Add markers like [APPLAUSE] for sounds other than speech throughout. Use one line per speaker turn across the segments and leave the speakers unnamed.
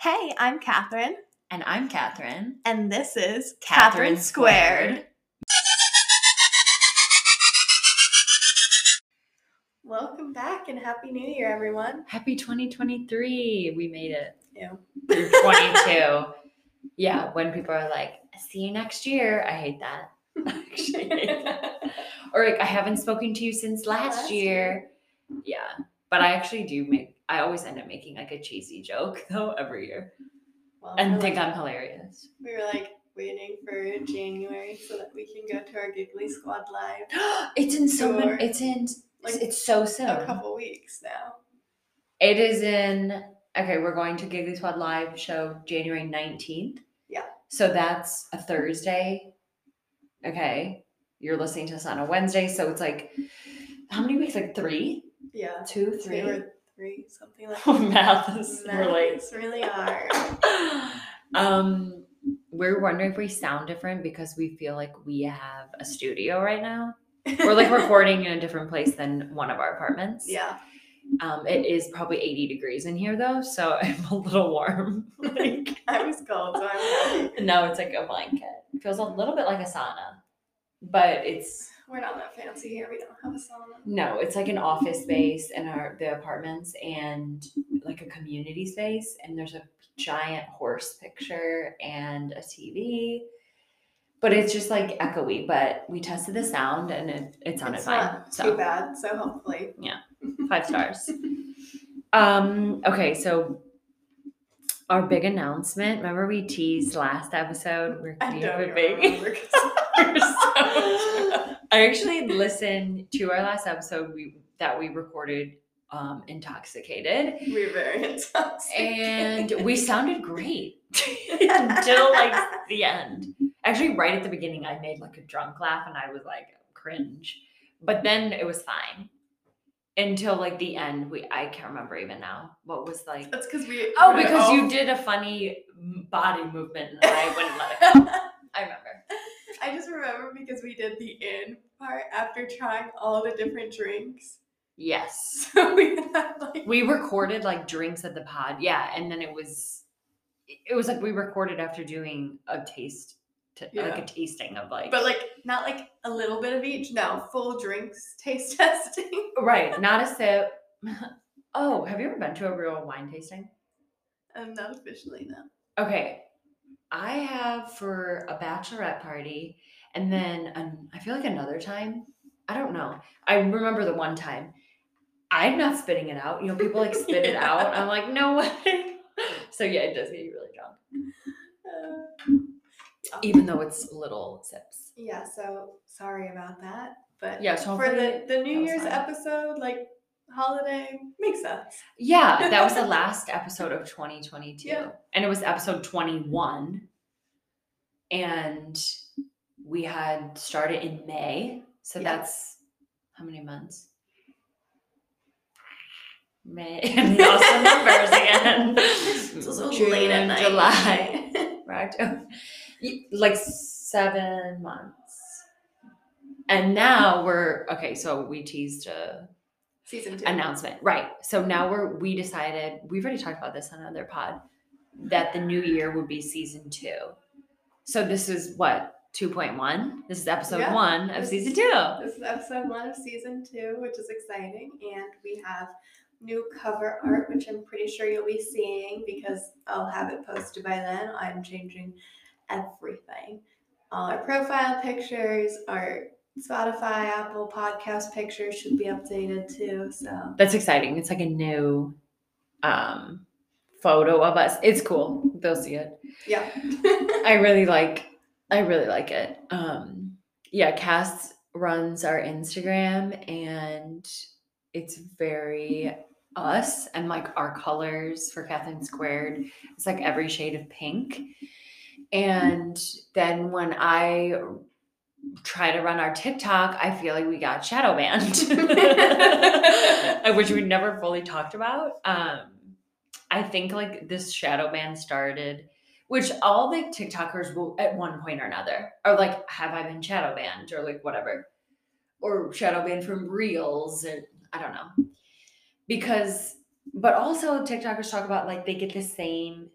Hey, I'm Catherine,
And I'm Catherine.
and this is
Catherine
Katherine Squared.
Squared.
Welcome back and Happy New Year, everyone.
Happy 2023. We made it
Ew.
through 22. yeah, when people are like, see you next year. I hate that. [LAUGHS] Actually hate that. Or like, I haven't spoken to you since last,
Last
year. Yeah. But I actually do make, I always end up making like a cheesy joke [LAUGHS] though every year
Well,
and think
like-
I'm hilarious.
we were like waiting for January so that we can go to our Giggly Squad live. [GASPS]
it's in so many, it's in,
Like
it's so soon.
a couple weeks now.
It is in okay, we're going to Giggly Squad live show January 19th.
Yeah.
So that's a Thursday. Okay. You're listening to us on a Wednesday, so it's like how many weeks? Like three?
Yeah.
Two,
Two
three?
or something [LAUGHS] like
Math is really
It's really hard. [LAUGHS]
um we're wondering if we sound different because we feel like we have a studio right now. We're like recording in a different place than one of our apartments.
yeah.
Um, it is probably 80 degrees in here though, so [LAUGHS] I'm a little warm. like,
I was cold, so I'm happy.
and it's like a blanket. It feels a little bit like a sauna, but it's
We're not that fancy here. We don't have a sauna.
no, it's like an office space in our the apartments and like a community space. And there's a giant horse picture and a TV. But it's just like echoey. But we tested the sound and it, it sounded
It's
fine.
not
So
too bad, so hopefully. Yeah. [LAUGHS]
five stars. um, okay, so our big announcement. Remember we teased last episode? We're
I
gonna
don't
a
even
big.
remember 'cause- [LAUGHS]
We're so- [LAUGHS] I actually listened to our last episode we that we recorded um intoxicated We
were very intoxicated.
and we sounded great [LAUGHS] until like the end. Actually right at the beginning I made like a drunk laugh and I was like cringe. But then it was fine. Until like the end, we I can't remember even now. What was like
That's because we.
Oh, because you did a funny body movement and I wouldn't let it [LAUGHS] go. I remember.
I just remember because we did the in part after trying all the different drinks.
Yes. [LAUGHS]
So we had like.
We recorded like drinks at the pod. Yeah. And then it was it was like we recorded after doing a taste t- like a tasting of like
But like not like a little bit of each. No, full drinks [LAUGHS] taste testing.
right, not a [LAUGHS] sip. Oh, have you ever been to a real wine tasting?
Um, not officially no.
Okay. I have for a bachelorette party and then an, I feel like another time. I don't know. I remember the one time. I'm not spitting it out. You know, people like spit it [LAUGHS] out. I'm like, no [LAUGHS] way. So yeah, it does get you really drunk.
Uh, [LAUGHS]
Even though it's little sips.
yeah. So sorry about that. But
Yeah, so
for the the New Year's episode, like holiday, makes sense.
Yeah, that was the [LAUGHS] last episode of 2022.
Yeah.
And it was episode 21. And we had started in May. So
Yeah.
that's how many months? May [LAUGHS] [LAUGHS] and awesome numbers again.
It's also
June,
late at night.
July, right? Like seven months. And now we're okay. So we teased a
Season two.
announcement. Right. So now we're we decided we've already talked about this on another pod that the new year would be season two. So this is what 2.1. This is episode
Yeah,
one of
this
season two.
This is episode one of season two, which is exciting. And we have new cover art, which I'm pretty sure you'll be seeing because I'll have it posted by then. I'm changing everything. All our profile pictures, our Spotify, Apple podcast pictures should be updated too. So
That's exciting. It's like a new um photo of us. It's cool. They'll see it.
yeah.
I [LAUGHS] really like I really like it. Um yeah, Cass runs our Instagram and it's very us and like our colors for Katherine Squared. It's like every shade of pink. And then when I try to run our TikTok, I feel like we got shadow banned, [LAUGHS] [LAUGHS] which we never fully talked about. Um, I think like this shadow ban started, which all the TikTokers will at one point or another are like, "Have I been shadow banned?" or like whatever, or shadow banned from Reels, and I don't know, because but also TikTokers talk about like they get the same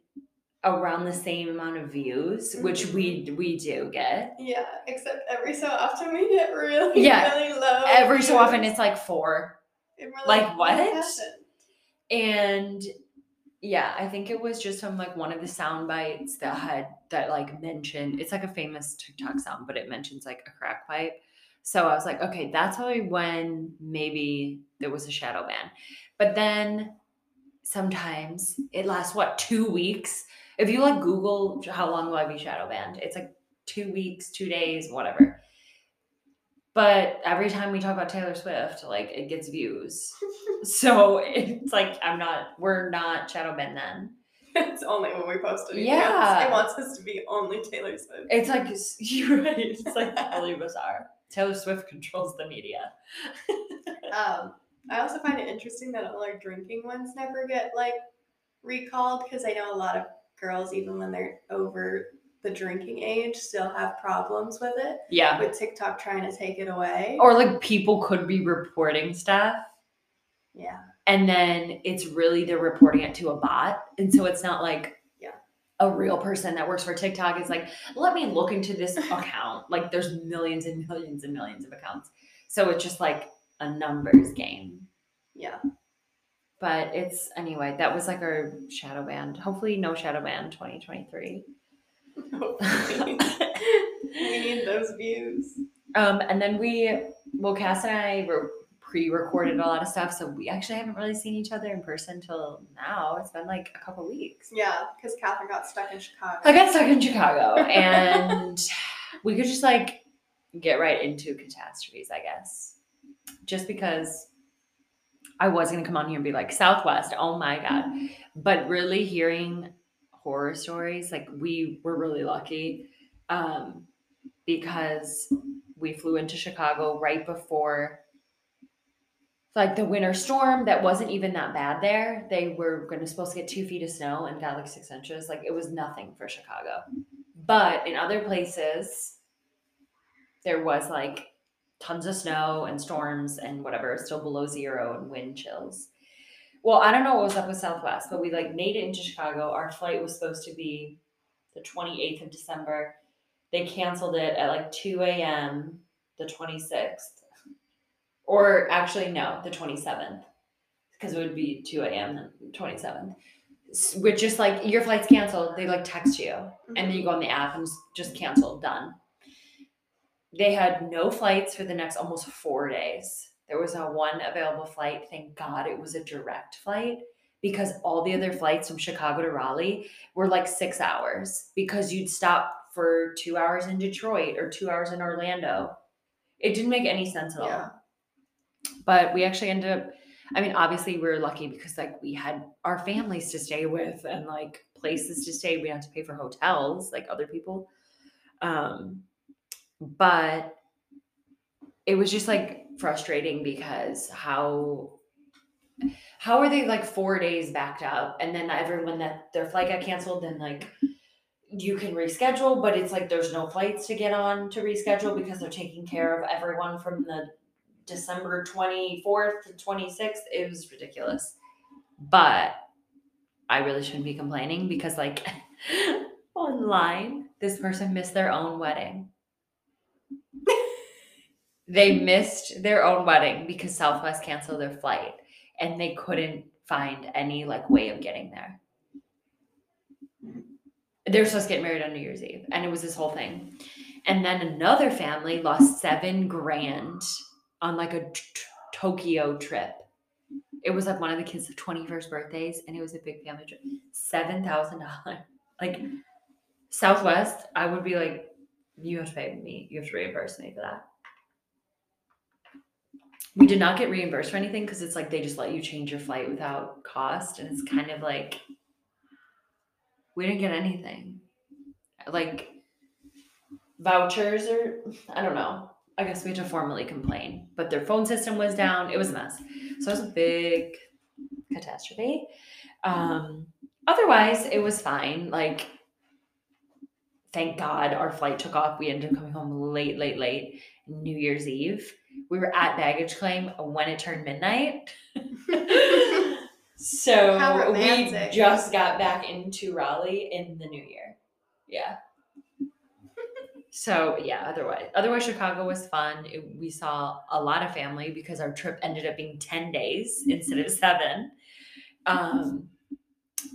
around the same amount of views, which mm-hmm. we we do get.
Yeah, except every so often we get really, [LAUGHS]
Yeah,
really low.
Every so often it's like four.
We're
like, what? And yeah, I think it was just from like one of the sound bites that had that like mentioned it's like a famous TikTok sound, but it mentions like a crack pipe. So I was like, okay, that's probably when maybe there was a shadow ban. But then sometimes it lasts what two weeks. If you like Google how long will I be shadow banned, it's like two weeks, two days, whatever. But every time we talk about Taylor Swift, like it gets views. [LAUGHS] so it's like I'm not we're not shadow banned then.
it's only when we post anything
Yeah.
else. It wants us to be only Taylor Swift.
It's like [LAUGHS] you're right. It's like [LAUGHS] really bizarre. Taylor Swift controls the media.
Um, I also find it interesting that all our drinking ones never get like recalled because I know a lot of girls, even when they're over the drinking age, still have problems with it.
Yeah.
With TikTok trying to take it away.
Or like people could be reporting stuff
yeah.
and then it's really they're reporting it to a bot. And so it's not like
Yeah.
a real person that works for TikTok is like, let me look into this account. [LAUGHS] Like there's millions and millions and millions of accounts. So it's just like a numbers game.
Yeah.
But it's anyway, that was like our shadow ban. Hopefully no shadow ban 2023.
Hopefully. we need those views.
Um, and then we, well, Cass and I were pre-recorded a lot of stuff, so we actually haven't really seen each other in person till now. It's been like a couple weeks.
Yeah, because Catherine got stuck in Chicago.
I got stuck in Chicago, and we could just like get right into catastrophes, I guess, just because I was gonna come on here and be like Southwest, oh my god, but really hearing horror stories, like we were really lucky, um, because we flew into Chicago right before like the winter storm that wasn't even that bad there. They were gonna supposed to get two feet of snow and got like six inches. Like it was nothing for Chicago. But in other places, there was like tons of snow and storms and whatever, still below zero and wind chills. Well, I don't know what was up with Southwest, but we like made it into Chicago. Our flight was supposed to be the 28th of December. They canceled it at like 2 a.m. the 26th. Or actually, no, the 27th. Because it would be 2 a.m. the 27th. S- Which just like your flight's canceled, they like text you and then you go on the app and just canceled, done. They had no flights for the next almost four days. There was a one available flight. Thank God it was a direct flight because all the other flights from Chicago to Raleigh were like six hours because you'd stop for two hours in Detroit or two hours in Orlando. It didn't make any sense at all but we actually ended up i mean obviously we were lucky because like we had our families to stay with and like places to stay we have to pay for hotels like other people um but it was just like frustrating because how how are they like four days backed up and then everyone that their flight got canceled then like you can reschedule but it's like there's no flights to get on to reschedule because they're taking care of everyone from the December 24th to 26th. It was ridiculous. But I really shouldn't be complaining because, like, [LAUGHS] online, this person missed their own wedding. They missed their own wedding because Southwest canceled their flight and they couldn't find any like way of getting there. They were supposed to get married on New Year's Eve, and it was this whole thing. And then another family lost seven grand on like a t- Tokyo trip. It was like one of the kids' 21st birthdays, and it was a big family trip. Seven thousand dollars. [LAUGHS] Like Southwest, I would be like, you have to pay me. You have to reimburse me for that. We did not get reimbursed for anything because it's like they just let you change your flight without cost, and it's kind of like we didn't get anything. Like vouchers or I don't know. I guess we had to formally complain, but their phone system was down. It was a mess. So it was a big catastrophe. Um, otherwise, it was fine. Like, thank God our flight took off. We ended up coming home late, late, late. New Year's Eve. We were at baggage claim when it turned midnight. [LAUGHS] So we just got back into Raleigh in the new year. Yeah. So yeah, otherwise, otherwise Chicago was fun. It- we saw a lot of family because our trip ended up being ten days instead of seven. Um,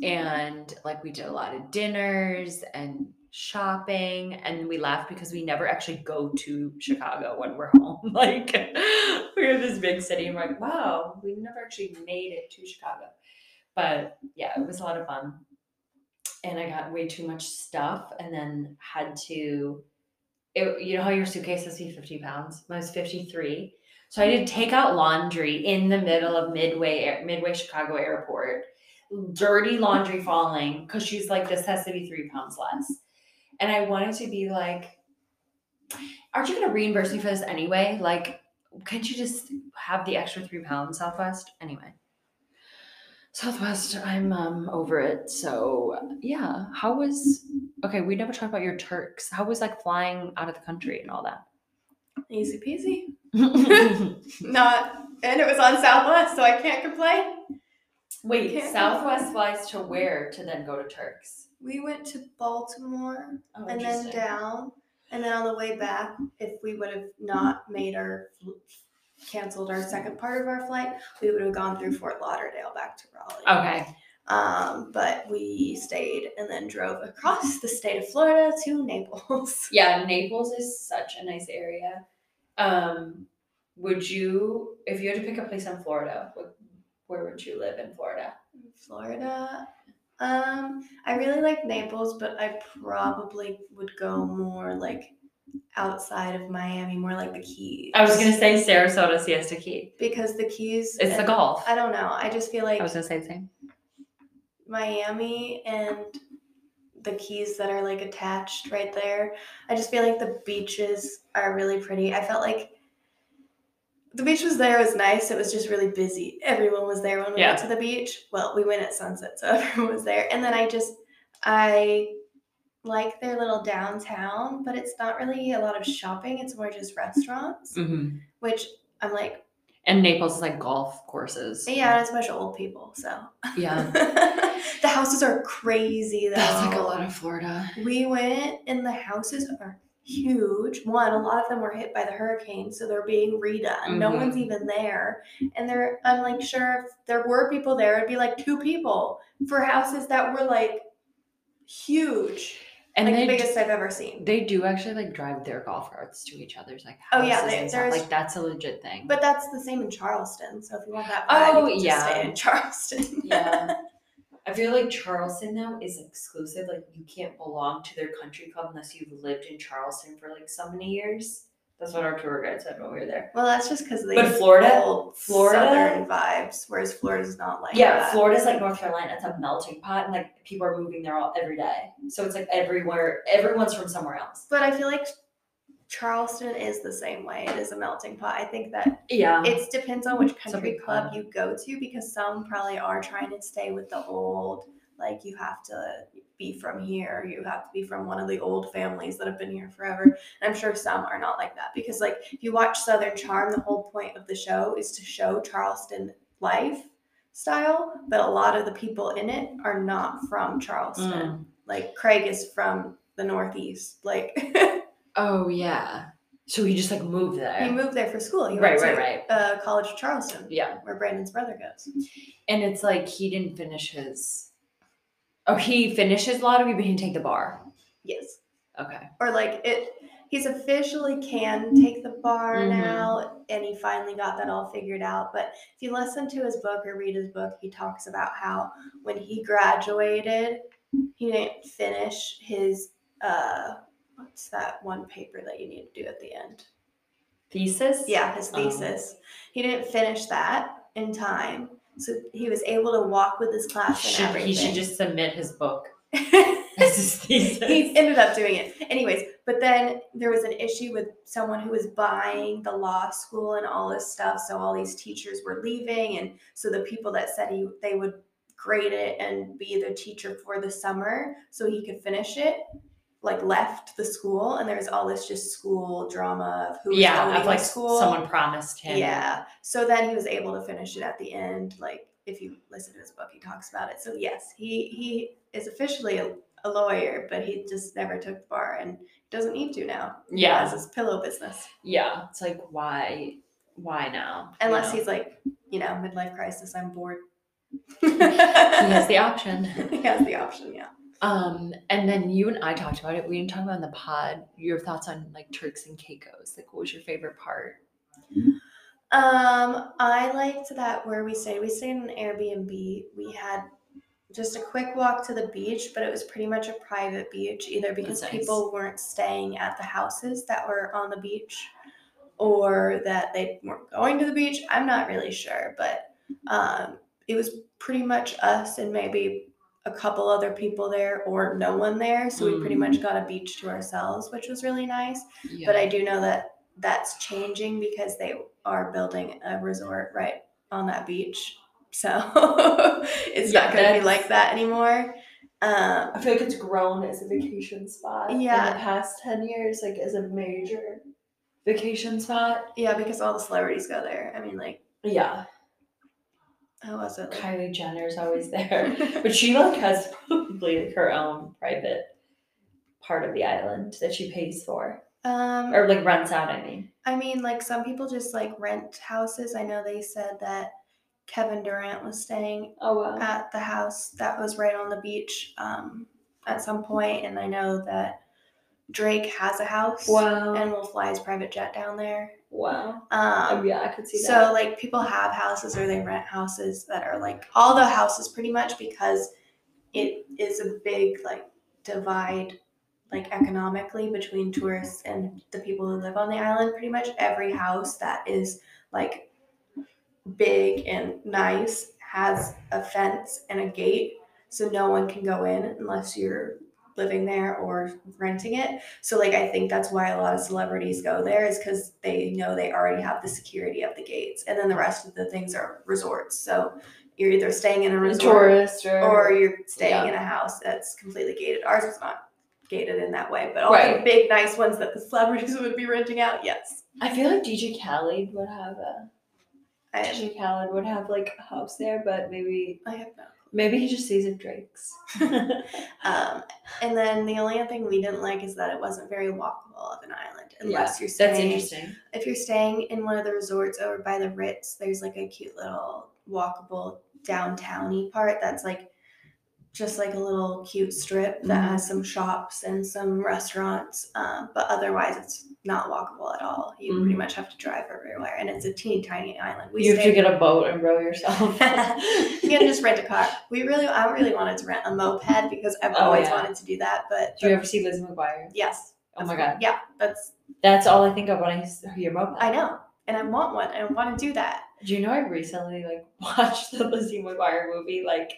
and like we did a lot of dinners and shopping, and we laughed because we never actually go to Chicago when we're home. [LAUGHS] like we're this big city, and we're like, wow, we never actually made it to Chicago. But yeah, it was a lot of fun. And I got way too much stuff, and then had to it, you know how your suitcase has to be 50 pounds? Mine was 53. So I did take out laundry in the middle of Midway, Midway Chicago Airport. Dirty laundry falling because she's like, this has to be three pounds less. And I wanted to be like, aren't you going to reimburse me for this anyway? Like, can't you just have the extra three pounds, Southwest? Anyway. Southwest, I'm um over it. So yeah, how was okay? We never talked about your Turks. How was like flying out of the country and all that?
Easy peasy. [LAUGHS] Not, and it was on Southwest, so I can't complain. Can't
Southwest flies to where to then go to Turks?
We went to Baltimore
Oh,
and then
interesting.
down, and then on the way back, if we would have not made our canceled our second part of our flight, we would have gone through Fort Lauderdale back to Raleigh.
Okay.
Um, but we stayed and then drove across the state of Florida to Naples. [LAUGHS]
Yeah, Naples is such a nice area. Um, would you, if you had to pick a place in Florida, what, where would you live in Florida?
Florida. Um, I really like Naples, but I probably would go more like outside of Miami, more like the Keys.
I was gonna say Sarasota, Siesta Key.
because the Keys.
It's the golf.
I don't know. I just feel like
I was gonna say the same.
Miami and the keys that are like attached right there. I just feel like the beaches are really pretty. I felt like the beach was there, it was nice. It was just really busy. Everyone was there when we
Yeah.
went to the beach. Well, we went at sunset, so [LAUGHS] everyone was there. And then I just I like their little downtown, but it's not really a lot of shopping. It's more just restaurants,
Mm-hmm.
which I'm like,
And Naples is like golf courses.
yeah, and it's a bunch of old people, so
Yeah. [LAUGHS]
the houses are crazy though.
That's like a lot of Florida.
We went and the houses are huge. One, a lot of them were hit by the hurricane, so they're being redone. No
Mhm.
one's even there. And they're I'm like sure if there were people there, it'd be like two people for houses that were like huge.
And
like the biggest I've ever seen.
they do actually like drive their golf carts to each other's like
Oh, yeah, they-
and stuff.
there's-
like that's a legit thing.
But that's the same in Charleston. So if you want that vibe,
Oh,
you can just
yeah.
stay in [LAUGHS] Charleston.
Yeah. I feel like Charleston now is exclusive. Like you can't belong to their country club unless you've lived in Charleston for like so many years. That's what our tour guide said when we were there.
well, that's just because they
But Florida-
old
Florida-
southern vibes, whereas Florida's not like
yeah,
that.
Florida's like North Carolina. It's a melting pot, and like people are moving there all every day. So it's like everywhere. Everyone's from somewhere else.
But I feel like Charleston is the same way. It is a melting pot. I think that
Yeah.
it depends on which country club you go to because some probably are trying to stay with the old, like you have to be from here, you have to be from one of the old families that have been here forever. And I'm sure some are not like that because like if you watch Southern Charm, the whole point of the show is to show Charleston life style, but a lot of the people in it are not from Charleston.
Mm.
Like Craig is from the Northeast. Like [LAUGHS]
Oh yeah. So he just like moved there.
He moved there for school. He
Right,
went
right,
to, Uh, College of Charleston,
yeah.
where Brandon's brother goes.
And it's like he didn't finish his. Oh, he finished his lottery, but he didn't take the bar.
Yes,
Okay.
or like it. He's officially can take the bar
Mhm.
now, and he finally got that all figured out. But if you listen to his book or read his book, he talks about how when he graduated, he didn't finish his uh, what's that one paper that you need to do at the end?
Thesis.
Yeah, his
Oh.
thesis. He didn't finish that in time, so he was able to walk with his class and
Should,
everything.
he should just submit his book
he [LAUGHS]
as his thesis.
ended up doing it anyways but then there was an issue with someone who was buying the law school and all this stuff so all these teachers were leaving and so the people that said he they would grade it and be the teacher for the summer so he could finish it like left the school and there's all this just school drama of who was
yeah, of like
school
someone promised him.
yeah. So then he was able to finish it at the end. Like if you listen to his book, he talks about it. So yes, he he is officially a, a lawyer, but he just never took the bar and doesn't need to now. He
Yeah.
has his pillow business.
Yeah. It's like why why now? You
Unless
know?
he's like, you know, midlife crisis, I'm bored.
he has the [LAUGHS] option.
he has the option, yeah.
Um, and then you and I talked about it. We didn't talk about in the pod your thoughts on like Turks and Caicos. Like, what was your favorite part?
Um, I liked that where we stayed. We stayed in an Airbnb. We had just a quick walk to the beach, but it was pretty much a private beach, either because
nice.
people weren't staying at the houses that were on the beach or that they weren't going to the beach. I'm not really sure, but um, it was pretty much us and maybe a couple other people there or no one there. So we pretty
Mm.
much got a beach to ourselves, which was really nice.
Yeah.
But I do know that that's changing because they are building a resort right on that beach. So [LAUGHS] it's
Yeah,
not going to be like that anymore. Um,
I feel like it's grown as a vacation spot in the past 10 years, like as a major vacation spot.
yeah, because all the celebrities go there. I mean, like,
Yeah.
How was it? Like,
Kylie Jenner's always [LAUGHS] there. but she like has probably like her own private part of the island that she pays for.
um,
Or like rents out, I mean.
I mean, like some people just like rent houses. I know they said that Kevin Durant was staying
Oh wow.
at the house that was right on the beach um, at some point, and I know that Drake has a house.
Wow.
and will fly his private jet down there.
Wow.
Um,
Oh yeah, I could see
so
that.
like people have houses or they rent houses that are like all the houses pretty much because it is a big like divide like economically between tourists and the people who live on the island pretty much every house that is like big and nice has a fence and a gate so no one can go in unless you're living there or renting it so like I think that's why a lot of celebrities go there is because they know they already have the security of the gates, and then the rest of the things are resorts. So you're either staying in a resort
tourist or,
or you're staying
yeah.
in a house that's completely gated. Ours was not gated in that way, but all
Right.
the big nice ones that the celebrities [LAUGHS] would be renting out, yes.
I feel like DJ Khaled would have a
I,
DJ Khaled would have like a house there, but maybe
I have no.
Maybe he just stays at Drake's.
Um, and then the only other thing we didn't like is that it wasn't very walkable of an island unless you're
That's
staying
interesting.
if you're staying in one of the resorts over by the Ritz, there's like a cute little walkable downtowny part that's like just like a little cute strip that
Mhm.
has some shops and some restaurants. Um, but otherwise, it's not walkable at all. You pretty
Mhm.
much have to drive everywhere, and it's a teeny tiny island. We
you have to get a boat and row yourself. [LAUGHS]
you can just rent a car. We really, I really wanted to rent a moped because I've
Oh,
always
yeah.
wanted to do that. But
Do you ever see Lizzie McGuire?
yes,
Oh my god,
yeah, that's
that's all I think of when I hear moped.
I know, and I want one. I want to do that.
Do you know I recently like [LAUGHS] watched the Lizzie McGuire movie like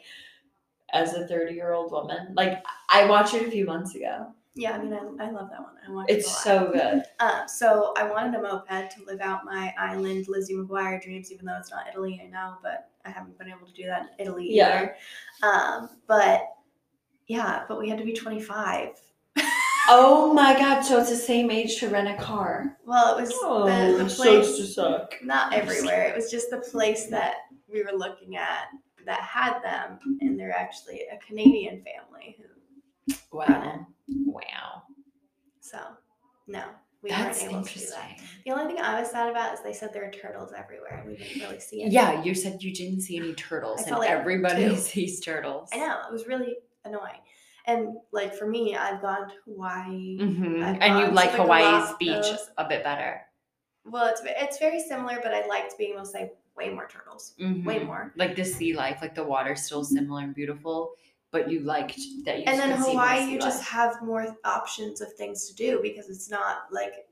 as a thirty year old woman? Like I watched it a few months ago.
Yeah, I mean, I, I love that one. I watch it a
It's
lot.
so good.
Um, so I wanted a moped to live out my island Lizzie McGuire dreams, even though it's not Italy, I know, but I haven't been able to do that in Italy
Yeah.
either. Um, but yeah, but we had to be 25. [LAUGHS]
Oh my god! So it's the same age to rent a car.
Well, it was
Oh,
the, the place,
to suck.
not everywhere. It was just the place that we were looking at that had them, and they're actually a Canadian family who
Wow. Wow.
So no, we
That's
weren't able to do that. The only thing I was sad about is they said there are turtles everywhere, and we didn't really see it.
Yeah, you said you didn't see any turtles,
I
and
like,
everybody
two. [LAUGHS]
sees turtles.
I know it was really annoying. And like for me, I've gone to Hawaii.
hmm
I've
And you
gone
like
the
Hawaii's beach
Galapagos.
a bit better.
Well, it's it's very similar, but I liked being able to say way more turtles, way
Mhm.
more.
Like the sea life, like the water's still similar and beautiful, but you liked that you
And then
could see more
Hawaii,
sea
you just
life.
have more options of things to do because it's not like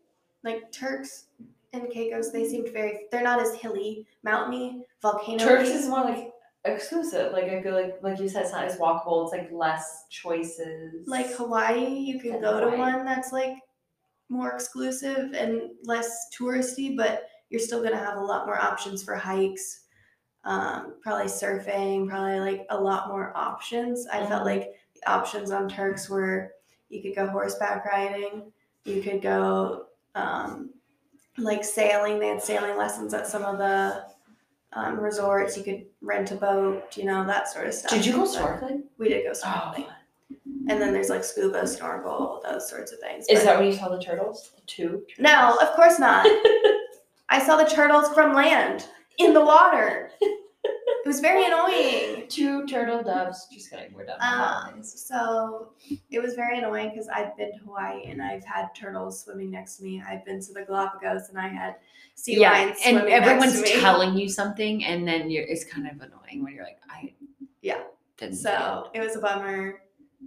like Turks and Caicos. They seemed very. They're not as hilly, mountainy, volcano.
Turks is more like exclusive. Like I feel like, like you said, it's not as walkable. It's like less choices.
like Hawaii, you can
And
go to one that's like more exclusive and less touristy, but you're still gonna have a lot more options for hikes. Um, probably surfing, probably like a lot more options. I felt like the options on Turks were you could go horseback riding, you could go um, like sailing. They had sailing lessons at some of the um, resorts. You could rent a boat, you know, that sort of stuff.
Did you go snorkeling?
We did go
Oh,
snorkeling. And then there's like scuba, snorkel, those sorts of things.
is
But-
that when you saw the turtles? The two?
No, of course not. [LAUGHS] I saw the turtles from land in the water. [LAUGHS] It was very annoying.
Two turtle doves. Just kidding. We're done.
Um, so it was very annoying because I've been to Hawaii and I've had turtles swimming next to me. I've been to the Galapagos and I had sea
yeah,
lions
and
swimming
everyone's
next to me.
telling you something, and then you're, it's kind of annoying when you're like, I
Yeah.
Didn't
So it was a bummer.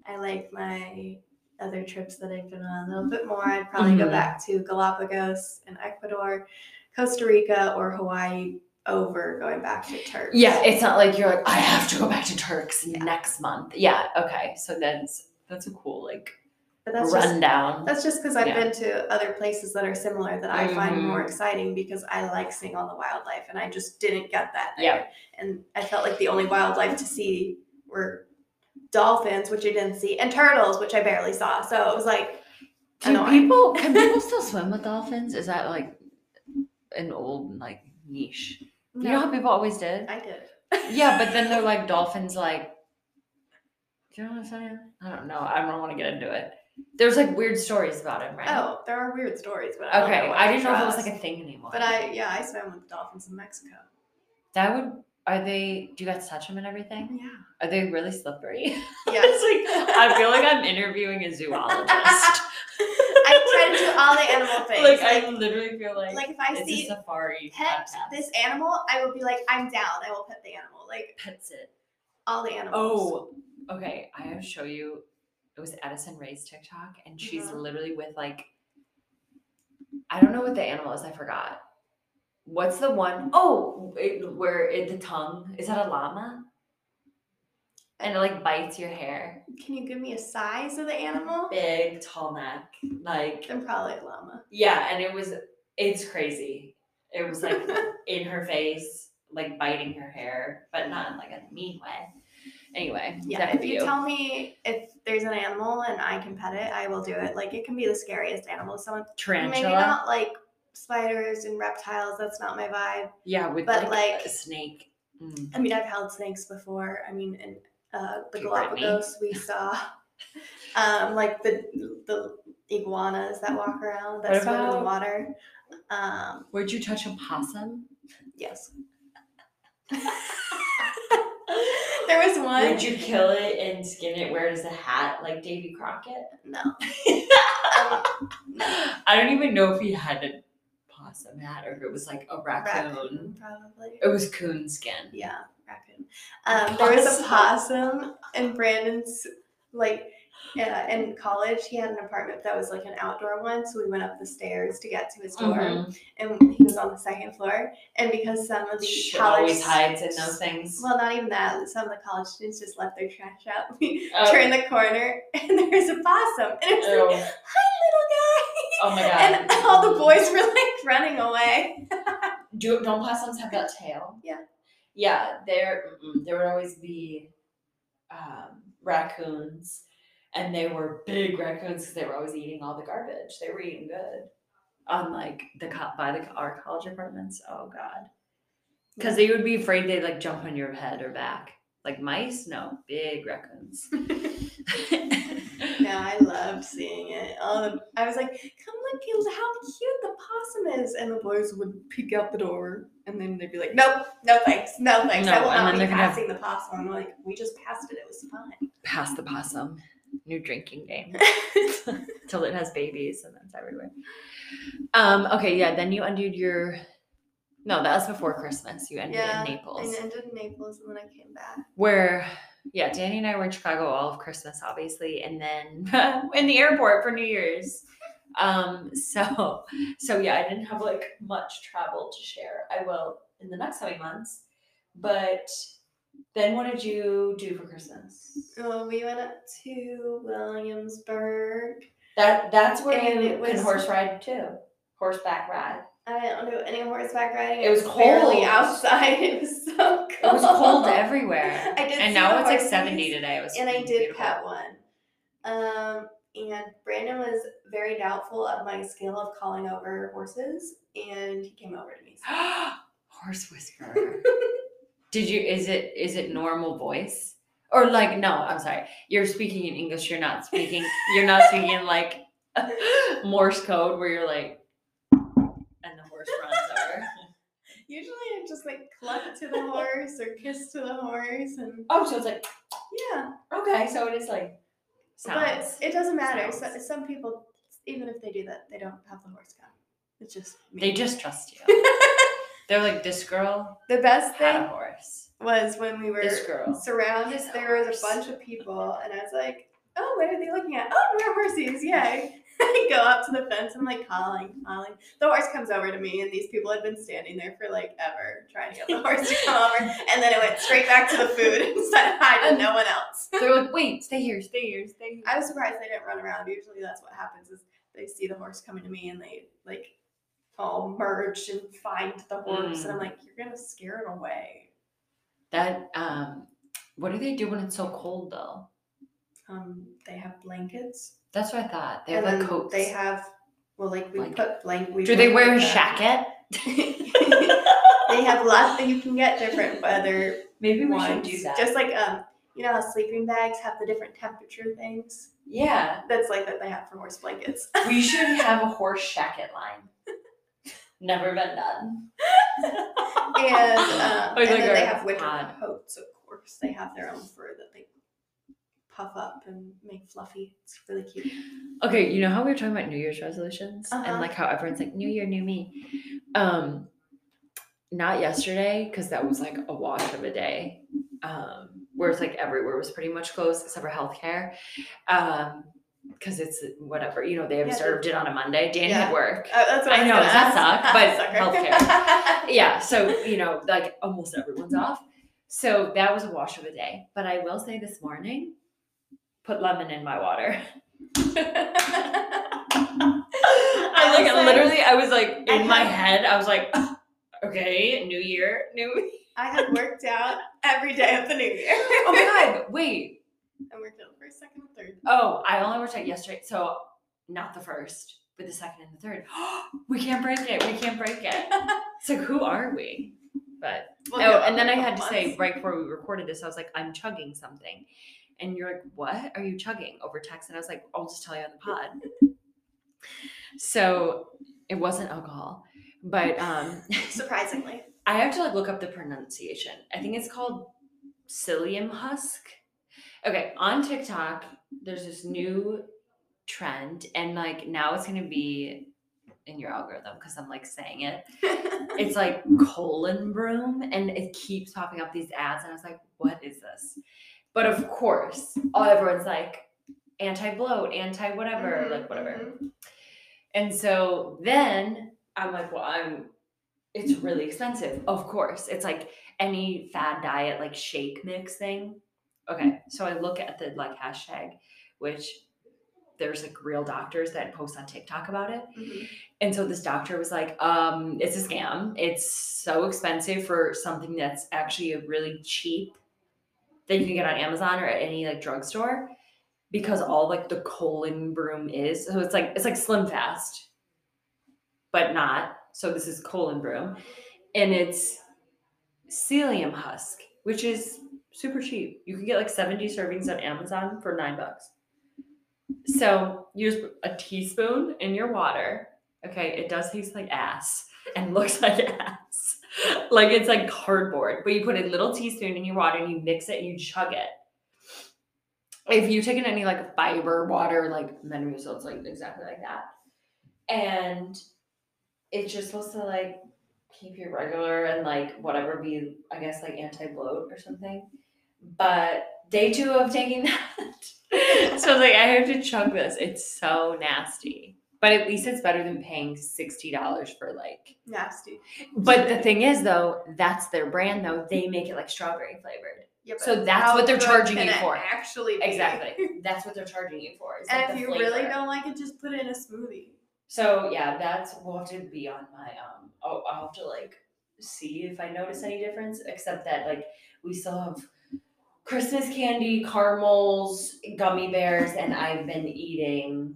I like my other trips that I've been on a little bit more. I'd probably go
Mhm.
back to Galapagos and Ecuador, Costa Rica, or Hawaii over going back to Turks.
Yeah, it's not like you're like I have to go back to Turks
Yeah.
next month. Yeah, okay, so that's that's a cool like
but that's just
rundown.
That's just because I've
Yeah.
been to other places that are similar that I find
Mhm.
more exciting because I like seeing all the wildlife and I just didn't get that there.
Yeah.
And I felt like the only wildlife to see were dolphins, which I didn't see, and turtles, which I barely saw. So it was like
Do
annoying.
people [LAUGHS] can people still swim with dolphins? Is that like an old like niche? You know how people always did?
I did.
Yeah, but then they're [LAUGHS] like dolphins like do you know what I'm saying? I don't know. I don't want to get into it. There's like weird stories about him, right?
Oh, there are weird stories, but I don't know
Okay. I didn't know if it was like a thing anymore.
But I yeah, I swam with dolphins in Mexico.
that would are they do you guys touch them and everything?
Yeah.
Are they really slippery? [LAUGHS]
Yeah.
It's like I feel like I'm interviewing a zoologist. [LAUGHS]
I try to do all the animal [LAUGHS] things.
like I literally feel like,
like if I see
a safari
pet
podcast.
this animal, I will be like, I'm down. I will pet the animal. Like
pets it.
all the animals.
Oh, okay. I have to show you. It was Addison Rae's TikTok, and she's
Mhm.
literally with like, I don't know what the animal is. I forgot. What's the one? Oh, it, where it, the tongue is that a llama? And it like bites your hair.
Can you give me a size of the animal?
Big, tall neck, like
Then probably a llama.
yeah. And it was, it's crazy. It was like [LAUGHS] in her face, like biting her hair, but not in like a mean way. Anyway,
Yeah,
that
if you tell me if there's an animal and I can pet it, I will do it. Like it can be the scariest animal. Someone
tarantula.
maybe not like spiders and reptiles. That's not my vibe.
Yeah, with
But,
like,
like-
a snake. Mm.
I mean, I've held snakes before. I mean, in uh, the Galapagos, we saw um, like the the iguanas that walk around that
What
swim in the
about-
water. Um,
Would you touch a possum?
yes. [LAUGHS] there was one.
Would you kill it and skin it, wear it as a hat like Davy Crockett?
No. [LAUGHS] Um.
I don't even know if he had a possum hat or if it was like a raccoon.
Raccoon, probably.
It was coon skin.
Yeah, raccoon. Um, there was a possum in Brandon's like uh, in college. He had an apartment that was like an outdoor one, so we went up the stairs to get to his dorm,
Mhm.
and he was on the second floor. And because some of the
Shit
college
always hides in those things.
well, not even that. Some of the college students just left their trash out. [LAUGHS] We
Oh.
turned the corner, [LAUGHS] and there was a possum, and it was
Ew.
like, "Hi, little guy!"
Oh my [LAUGHS] god.
And all the boys were like running away.
Do don't possums have that tail?
Yeah.
Yeah, there there would always be um, raccoons, and they were big raccoons because they were always eating all the garbage. They were eating good. on like the by the our college apartments. Oh god. Because they would be afraid they'd like jump on your head or back. Like mice, no, big raccoons. [LAUGHS] [LAUGHS]
Yeah, I loved seeing it. All the, I was like, "Come look at how cute the possum is," and the boys would peek out the door, and then they'd be like, "Nope, no thanks, no thanks.
No,
I will not be
they're have-
passing the possum." I'm like, "We just passed it. It was fine."
Pass the possum. New drinking game. [LAUGHS] Till it has babies and that's everywhere. Um, okay, yeah, then you undid your no, that was before Christmas. You ended
yeah,
in Naples.
I ended in Naples, and then I came back.
where yeah, Danny and I were in Chicago all of Christmas, obviously, and then [LAUGHS] in the airport for New Year's. Um, so so yeah, I didn't have like much travel to share. I will in the next coming months. But then what did you do for Christmas?
Well, we went up to Williamsburg.
That that's where
And
you
it
can horse ride too. Horseback ride.
I don't do any horseback riding.
It was
barely
cold.
outside. [LAUGHS] It was so cold.
It was cold everywhere. [LAUGHS]
I did
and
see
now it's like
horses.
70 today. It was
and I did
beautiful.
pet one. Um, and Brandon was very doubtful of my skill of calling over horses, and he came over to me. [GASPS]
Horse whisperer. Did you? Is it? Is it normal voice? Or like no? I'm sorry. You're speaking in English. You're not speaking. You're not speaking like [LAUGHS] Morse code, where you're like,
Usually I just like cluck to the horse or kiss to the horse and
Oh, so it's like
yeah.
okay. So it is like
But it doesn't matter. So, some people, even if they do that, they don't have the horse come. It's just me.
They just trust you. [LAUGHS] They're like this girl
the best
had a
thing
horse.
was when we were
This girl.
surrounded. There was a bunch of people, and I was like, "Oh, what are they looking at? Oh, we're horses! Yay!" I [LAUGHS] go up to the fence. I'm like calling, calling. The horse comes over to me, and these people had been standing there for like ever trying to get the [LAUGHS] horse to come over, and then it went straight back to the food and said hi to no one else.
They're like, wait, stay here, stay here, stay here.
I was surprised they didn't run around. Usually that's what happens is they see the horse coming to me and they like all merge and find the horse and I'm like, you're gonna scare it away.
That um, what do they do when it's so cold though?
Um, they have blankets.
That's what I thought. They have like coats.
They have well like we
Blanket.
put blank we
do they wear a jacket? [LAUGHS]
they have lots that you can get different weather
Maybe we
ones.
should do that.
Just like um you know how sleeping bags have the different temperature things?
yeah,
That's like that they have for horse blankets. [LAUGHS]
we should [LAUGHS] have a horse jacket line. Never been done.
and um,
Like-
and then they have winter coats, of course. They have their own fur that they puff up and make fluffy. It's really cute.
Okay, you know how we were talking about New Year's resolutions
Uh-huh.
and like how everyone's like New Year, new me. Um, not yesterday because that was like a wash of a day. Um, where it's like everywhere was pretty much closed except for healthcare. Um, because it's whatever you know they
Yeah,
observed it on a Monday. Dan
Yeah.
had work.
Uh, that's what I,
I know, does that suck? But [LAUGHS]
Sucker. [LAUGHS]
yeah, so you know, like almost everyone's off. So that was a wash of a day. But I will say this morning, put lemon in my water. [LAUGHS] I like literally I was like in my head, I was like, [LAUGHS] okay, new year, new me.
I had worked out every day of the new year. [LAUGHS]
Oh my god, wait.
I worked out the first, second, and third.
Oh, I only worked out yesterday. So not the first, but the second and the third. [GASPS] we can't break it. We can't break it. It's like, who are we? But
We'll
oh, and then I had to
couple
say right before we recorded this, I was like, I'm chugging something. And you're like, what are you chugging over text? And I was like, I'll just tell you on the pod. so it wasn't alcohol. But um [LAUGHS]
Surprisingly.
I have to like look up the pronunciation. I think it's called psyllium husk. Okay, on TikTok, there's this new trend, and like now it's gonna be in your algorithm because I'm like saying it. [LAUGHS] It's like colon broom, and it keeps popping up these ads, and I was like, what is this? But of course, all everyone's like anti bloat, anti whatever,
Mhm,
like whatever.
mhm.
And so then I'm like, well, I'm it's really expensive. Of course. It's like any fad diet like shake mix thing. Okay. So I look at the like hashtag, which there's like real doctors that post on TikTok about it.
Mhm.
And so this doctor was like, um, it's a scam. It's so expensive for something that's actually a really cheap that you can get on Amazon or at any like drugstore because all like the colon broom is. So it's like it's like slim fast, but not. So this is colon broom. And it's psyllium husk, which is super cheap. You can get like 70 servings on Amazon for nine bucks. So use a teaspoon in your water. Okay, it does taste like ass and [LAUGHS] looks like ass. [LAUGHS] Like it's like cardboard, but you put a little teaspoon in your water and you mix it and you chug it. If you've taken any like fiber water, like Metamucil, it's like exactly like that. And it's just supposed to like keep you regular and like whatever be, I guess, like anti bloat or something. But day two of taking that. [LAUGHS] so I was like, I have to chug this. It's so nasty. But at least it's better than paying $60 for like.
Nasty.
But the thing is, though, that's their brand, though. They make it like strawberry flavored.
Yeah,
So that's what they're charging you for.
Actually, be?
Exactly. [LAUGHS] That's what they're charging you for. is, like,
And if you really don't like it, just put it in a smoothie.
So yeah, that's will have to be on my um. I'll, I'll have to like see if I notice any difference. Except that like we still have Christmas candy, caramels, gummy bears, and I've been eating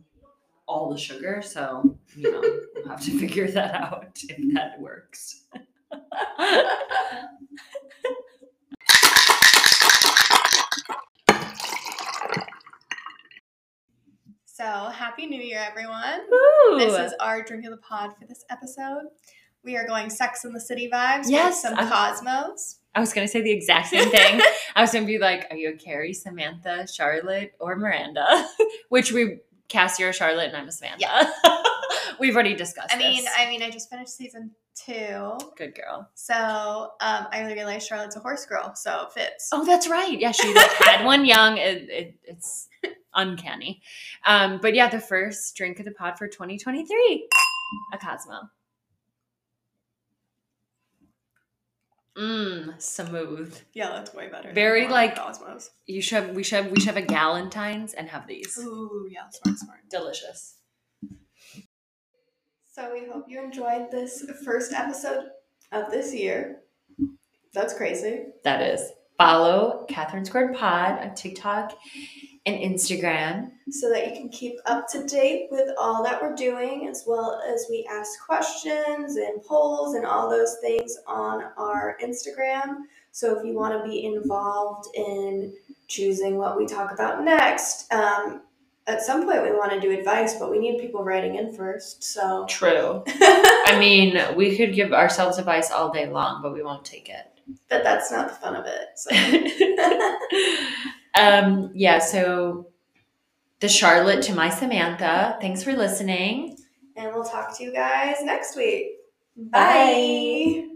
all the sugar. So you know we'll have to [LAUGHS] figure that out if that works.
So, happy new year, everyone.
Ooh.
This is our drink of the pod for this episode. We are going Sex in the City vibes
Yes,
with some
I'm-
Cosmos.
I was gonna say the exact same thing. I was gonna be like, "Are you a Carrie, Samantha, Charlotte, or Miranda?" [LAUGHS] Which we cast you're Charlotte and I'm a Samantha. [LAUGHS] We've already discussed.
I mean,
this.
I mean, I just finished season two,
good girl.
so um, I realized Charlotte's a horse girl, so it fits.
Oh, that's right. Yeah, she like had one young. It, it, it's uncanny. Um, but yeah, the first drink of the pod for 2023, a Cosmo. Mmm, smooth.
Yeah, that's way better.
Very, like-
Cosmos.
You should. We should. We should have a Galentine's and have these.
Ooh, yeah, smart, smart.
Delicious.
So we hope you enjoyed this first episode of this year. That's crazy.
That is. Follow Katherine Squared Pod on TikTok and Instagram.
so that you can keep up to date with all that we're doing, as well as we ask questions and polls and all those things on our Instagram. So if you want to be involved in choosing what we talk about next, um, at some point we want to do advice, but we need people writing in first. So
True. [LAUGHS] I mean, we could give ourselves advice all day long, but we won't take it.
but that's not the fun of it. So [LAUGHS]
um, yeah, so the Charlotte to my Samantha. Thanks for listening.
and we'll talk to you guys next week.
Bye.
Bye.